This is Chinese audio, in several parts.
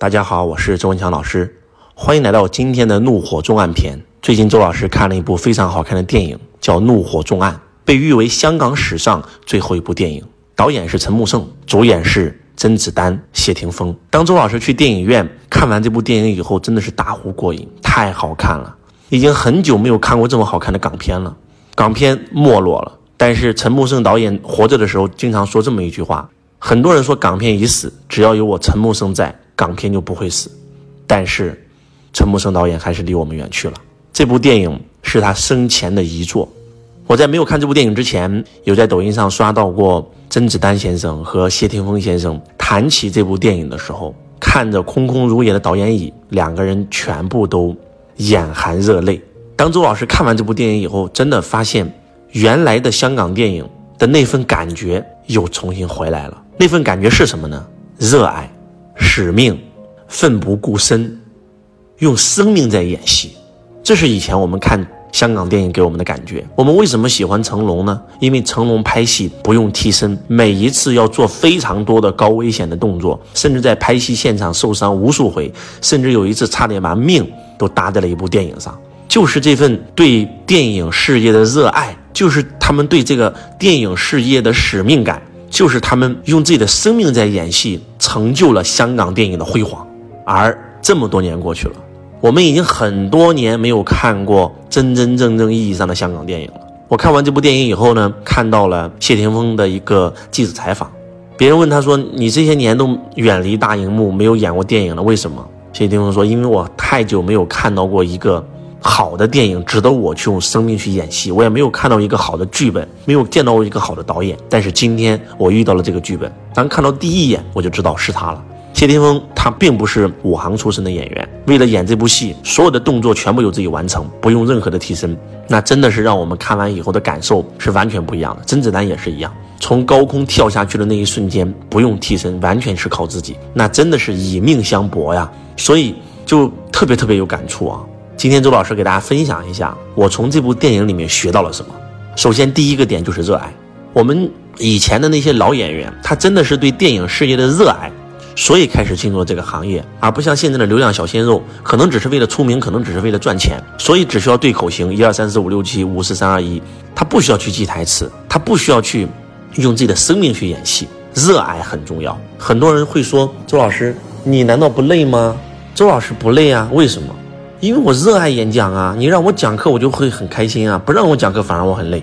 大家好，我是周文强老师，欢迎来到今天的《怒火重案篇》。最近周老师看了一部非常好看的电影，叫《怒火重案》，被誉为香港史上最后一部电影。导演是陈木胜，主演是甄子丹、谢霆锋。当周老师去电影院看完这部电影以后，真的是大呼过瘾，太好看了！已经很久没有看过这么好看的港片了。港片没落了，但是陈木胜导演活着的时候经常说这么一句话：很多人说港片已死，只要有我陈木胜在。港片就不会死，但是陈木胜导演还是离我们远去了。这部电影是他生前的遗作。我在没有看这部电影之前，有在抖音上刷到过甄子丹先生和谢霆锋先生谈起这部电影的时候，看着空空如也的导演椅，两个人全部都眼含热泪。当周老师看完这部电影以后，真的发现原来的香港电影的那份感觉又重新回来了。那份感觉是什么呢？热爱。使命，奋不顾身，用生命在演戏，这是以前我们看香港电影给我们的感觉。我们为什么喜欢成龙呢？因为成龙拍戏不用替身，每一次要做非常多的高危险的动作，甚至在拍戏现场受伤无数回，甚至有一次差点把命都搭在了一部电影上。就是这份对电影事业的热爱，就是他们对这个电影事业的使命感。就是他们用自己的生命在演戏，成就了香港电影的辉煌。而这么多年过去了，我们已经很多年没有看过真真正正意义上的香港电影了。我看完这部电影以后呢，看到了谢霆锋的一个记者采访，别人问他说：“你这些年都远离大荧幕，没有演过电影了，为什么？”谢霆锋说：“因为我太久没有看到过一个。”好的电影值得我去用生命去演戏，我也没有看到一个好的剧本，没有见到过一个好的导演。但是今天我遇到了这个剧本，当看到第一眼我就知道是他了。谢霆锋他并不是武行出身的演员，为了演这部戏，所有的动作全部由自己完成，不用任何的替身，那真的是让我们看完以后的感受是完全不一样的。甄子丹也是一样，从高空跳下去的那一瞬间不用替身，完全是靠自己，那真的是以命相搏呀，所以就特别特别有感触啊。今天周老师给大家分享一下，我从这部电影里面学到了什么。首先，第一个点就是热爱。我们以前的那些老演员，他真的是对电影事业的热爱，所以开始进入这个行业，而不像现在的流量小鲜肉，可能只是为了出名，可能只是为了赚钱，所以只需要对口型一二三四五六七五四三二一，他不需要去记台词，他不需要去用自己的生命去演戏。热爱很重要。很多人会说，周老师，你难道不累吗？周老师不累啊，为什么？因为我热爱演讲啊，你让我讲课我就会很开心啊，不让我讲课反而我很累。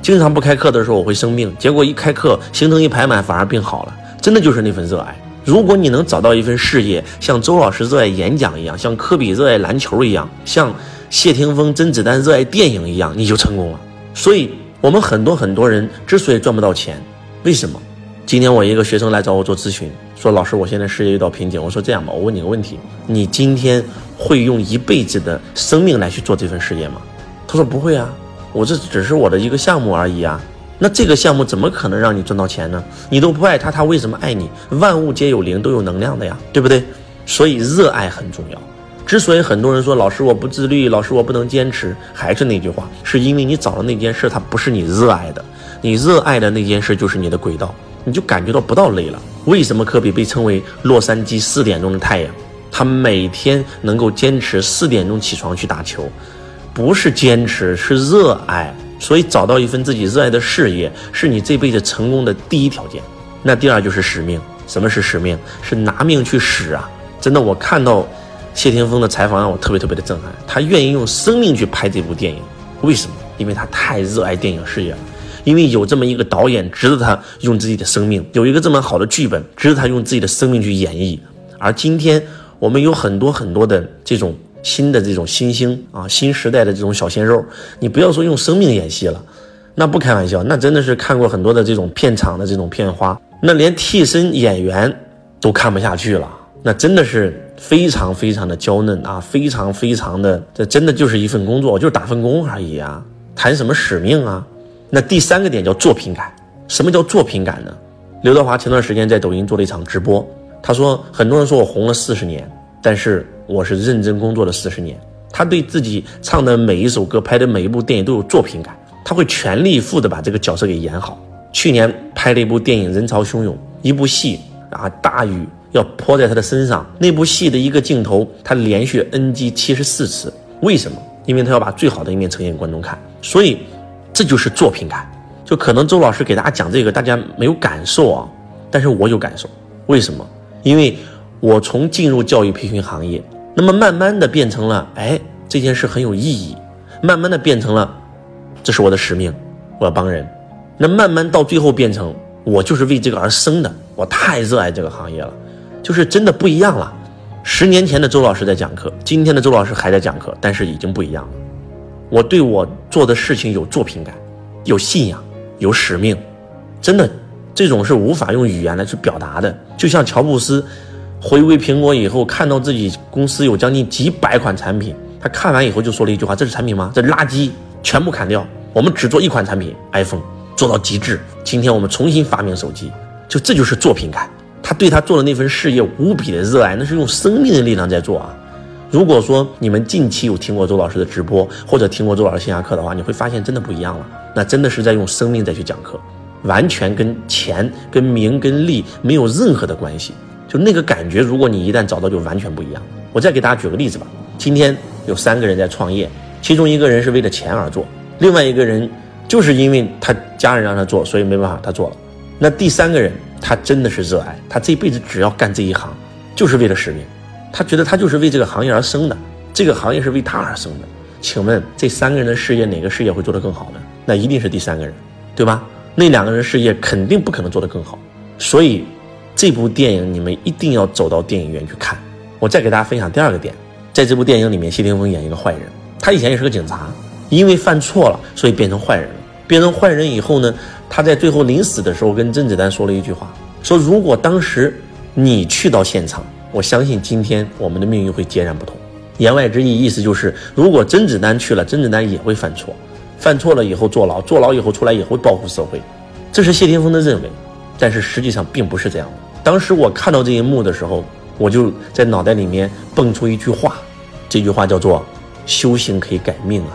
经常不开课的时候我会生病，结果一开课行程一排满反而病好了，真的就是那份热爱。如果你能找到一份事业，像周老师热爱演讲一样，像科比热爱篮球一样，像谢霆锋、甄子丹热爱电影一样，你就成功了。所以，我们很多很多人之所以赚不到钱，为什么？今天我一个学生来找我做咨询，说老师，我现在事业遇到瓶颈。我说这样吧，我问你个问题，你今天会用一辈子的生命来去做这份事业吗？他说不会啊，我这只是我的一个项目而已啊。那这个项目怎么可能让你赚到钱呢？你都不爱他，他为什么爱你？万物皆有灵，都有能量的呀，对不对？所以热爱很重要。之所以很多人说老师我不自律，老师我不能坚持，还是那句话，是因为你找的那件事它不是你热爱的，你热爱的那件事就是你的轨道。你就感觉到不到累了。为什么科比被称为洛杉矶四点钟的太阳？他每天能够坚持四点钟起床去打球，不是坚持，是热爱。所以找到一份自己热爱的事业，是你这辈子成功的第一条件。那第二就是使命。什么是使命？是拿命去使啊！真的，我看到谢霆锋的采访让我特别特别的震撼。他愿意用生命去拍这部电影，为什么？因为他太热爱电影事业了。因为有这么一个导演值得他用自己的生命，有一个这么好的剧本值得他用自己的生命去演绎。而今天我们有很多很多的这种新的这种新星啊，新时代的这种小鲜肉，你不要说用生命演戏了，那不开玩笑，那真的是看过很多的这种片场的这种片花，那连替身演员都看不下去了，那真的是非常非常的娇嫩啊，非常非常的，这真的就是一份工作，就是打份工而已啊，谈什么使命啊？那第三个点叫作品感，什么叫作品感呢？刘德华前段时间在抖音做了一场直播，他说很多人说我红了四十年，但是我是认真工作了四十年。他对自己唱的每一首歌、拍的每一部电影都有作品感，他会全力以赴的把这个角色给演好。去年拍了一部电影《人潮汹涌》，一部戏啊，大雨要泼在他的身上。那部戏的一个镜头，他连续 NG 七十四次，为什么？因为他要把最好的一面呈现给观众看。所以，这就是作品感。就可能周老师给大家讲这个，大家没有感受啊，但是我有感受。为什么？因为我从进入教育培训行业，那么慢慢的变成了，哎，这件事很有意义，慢慢的变成了，这是我的使命，我要帮人。那慢慢到最后变成，我就是为这个而生的，我太热爱这个行业了，就是真的不一样了。十年前的周老师在讲课，今天的周老师还在讲课，但是已经不一样了。我对我做的事情有作品感，有信仰。有使命，真的，这种是无法用语言来去表达的。就像乔布斯回归苹果以后，看到自己公司有将近几百款产品，他看完以后就说了一句话：“这是产品吗？这垃圾，全部砍掉，我们只做一款产品，iPhone，做到极致。今天我们重新发明手机，就这就是作品感。他对他做的那份事业无比的热爱，那是用生命的力量在做啊。如果说你们近期有听过周老师的直播，或者听过周老师线下课的话，你会发现真的不一样了。那真的是在用生命再去讲课，完全跟钱、跟名、跟利没有任何的关系。就那个感觉，如果你一旦找到，就完全不一样。我再给大家举个例子吧。今天有三个人在创业，其中一个人是为了钱而做，另外一个人就是因为他家人让他做，所以没办法他做了。那第三个人，他真的是热爱，他这辈子只要干这一行，就是为了使命。他觉得他就是为这个行业而生的，这个行业是为他而生的。请问这三个人的事业，哪个事业会做得更好呢？那一定是第三个人，对吧？那两个人事业肯定不可能做得更好，所以这部电影你们一定要走到电影院去看。我再给大家分享第二个点，在这部电影里面，谢霆锋演一个坏人，他以前也是个警察，因为犯错了，所以变成坏人了。变成坏人以后呢，他在最后临死的时候跟甄子丹说了一句话，说如果当时你去到现场，我相信今天我们的命运会截然不同。言外之意，意思就是如果甄子丹去了，甄子丹也会犯错。犯错了以后坐牢，坐牢以后出来也会报复社会，这是谢霆锋的认为，但是实际上并不是这样的。当时我看到这一幕的时候，我就在脑袋里面蹦出一句话，这句话叫做“修行可以改命啊”。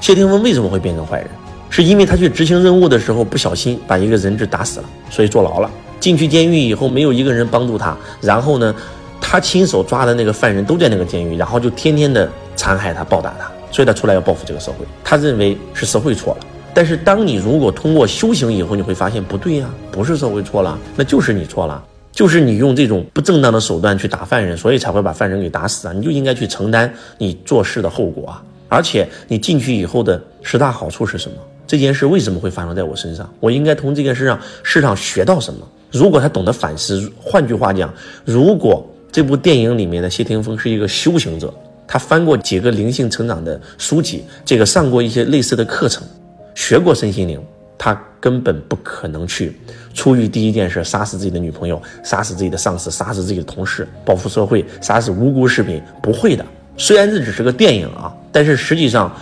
谢霆锋为什么会变成坏人？是因为他去执行任务的时候不小心把一个人质打死了，所以坐牢了。进去监狱以后没有一个人帮助他，然后呢，他亲手抓的那个犯人都在那个监狱，然后就天天的残害他，暴打他。所以他出来要报复这个社会，他认为是社会错了。但是当你如果通过修行以后，你会发现不对呀，不是社会错了，那就是你错了，就是你用这种不正当的手段去打犯人，所以才会把犯人给打死啊！你就应该去承担你做事的后果啊！而且你进去以后的十大好处是什么？这件事为什么会发生在我身上？我应该从这件事上事上学到什么？如果他懂得反思，换句话讲，如果这部电影里面的谢霆锋是一个修行者。他翻过几个灵性成长的书籍，这个上过一些类似的课程，学过身心灵，他根本不可能去出于第一件事杀死自己的女朋友，杀死自己的上司，杀死自己的同事，报复社会，杀死无辜市民，不会的。虽然这只是个电影啊，但是实际上，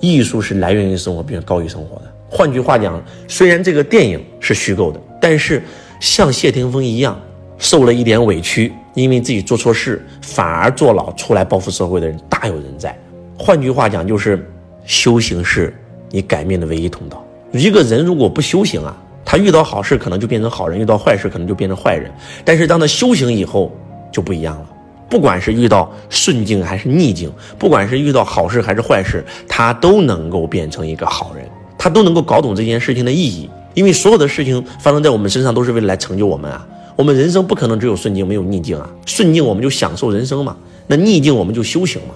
艺术是来源于生活，并高于生活的。换句话讲，虽然这个电影是虚构的，但是像谢霆锋一样。受了一点委屈，因为自己做错事，反而坐牢出来报复社会的人大有人在。换句话讲，就是修行是你改命的唯一通道。一个人如果不修行啊，他遇到好事可能就变成好人，遇到坏事可能就变成坏人。但是当他修行以后，就不一样了。不管是遇到顺境还是逆境，不管是遇到好事还是坏事，他都能够变成一个好人，他都能够搞懂这件事情的意义。因为所有的事情发生在我们身上，都是为了来成就我们啊。我们人生不可能只有顺境没有逆境啊！顺境我们就享受人生嘛，那逆境我们就修行嘛。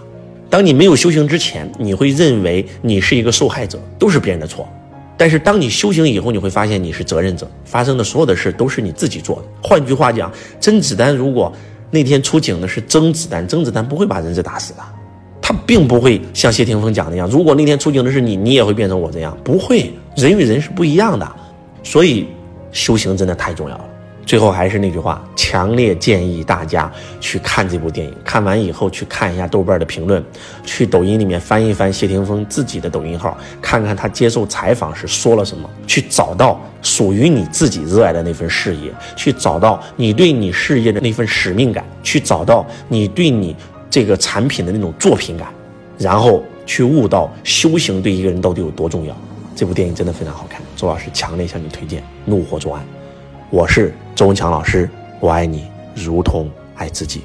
当你没有修行之前，你会认为你是一个受害者，都是别人的错。但是当你修行以后，你会发现你是责任者，发生的所有的事都是你自己做的。换句话讲，甄子丹如果那天出警的是甄子丹，甄子丹不会把人质打死的，他并不会像谢霆锋讲的一样，如果那天出警的是你，你也会变成我这样，不会。人与人是不一样的，所以修行真的太重要了。最后还是那句话，强烈建议大家去看这部电影。看完以后去看一下豆瓣的评论，去抖音里面翻一翻谢霆锋自己的抖音号，看看他接受采访时说了什么，去找到属于你自己热爱的那份事业，去找到你对你事业的那份使命感，去找到你对你这个产品的那种作品感，然后去悟到修行对一个人到底有多重要。这部电影真的非常好看，周老师强烈向你推荐《怒火重案》。我是周文强老师，我爱你，如同爱自己。